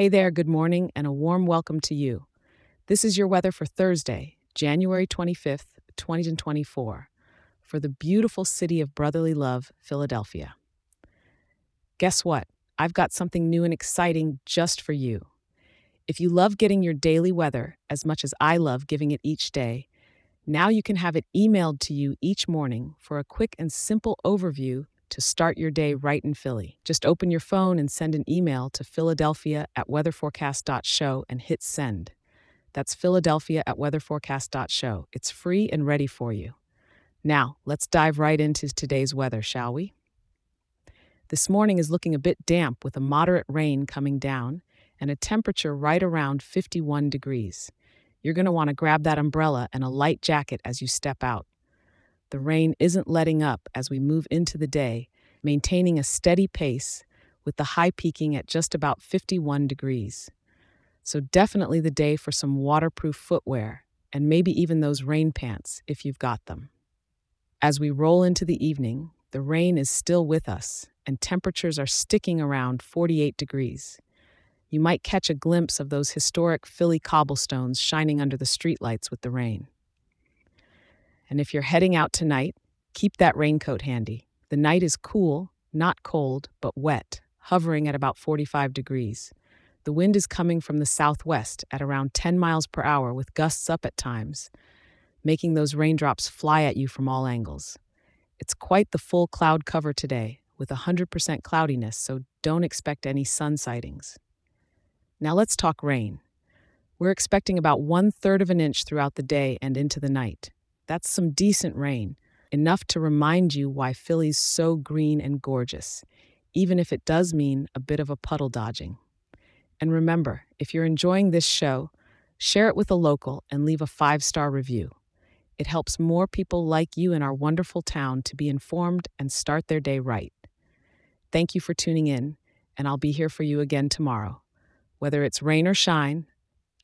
Hey there, good morning, and a warm welcome to you. This is your weather for Thursday, January 25th, 2024, for the beautiful city of brotherly love, Philadelphia. Guess what? I've got something new and exciting just for you. If you love getting your daily weather as much as I love giving it each day, now you can have it emailed to you each morning for a quick and simple overview to start your day right in Philly. Just open your phone and send an email to Philadelphia at weatherforecast.show and hit send. That's Philadelphia at weatherforecast.show. It's free and ready for you. Now, let's dive right into today's weather, shall we? This morning is looking a bit damp with a moderate rain coming down and a temperature right around 51 degrees. You're going to want to grab that umbrella and a light jacket as you step out. The rain isn't letting up as we move into the day, maintaining a steady pace with the high peaking at just about 51 degrees. So, definitely the day for some waterproof footwear and maybe even those rain pants if you've got them. As we roll into the evening, the rain is still with us and temperatures are sticking around 48 degrees. You might catch a glimpse of those historic Philly cobblestones shining under the streetlights with the rain. And if you're heading out tonight, keep that raincoat handy. The night is cool, not cold, but wet, hovering at about 45 degrees. The wind is coming from the southwest at around 10 miles per hour with gusts up at times, making those raindrops fly at you from all angles. It's quite the full cloud cover today, with 100% cloudiness, so don't expect any sun sightings. Now let's talk rain. We're expecting about one third of an inch throughout the day and into the night. That's some decent rain, enough to remind you why Philly's so green and gorgeous, even if it does mean a bit of a puddle dodging. And remember, if you're enjoying this show, share it with a local and leave a five star review. It helps more people like you in our wonderful town to be informed and start their day right. Thank you for tuning in, and I'll be here for you again tomorrow. Whether it's rain or shine,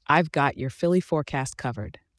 I've got your Philly forecast covered.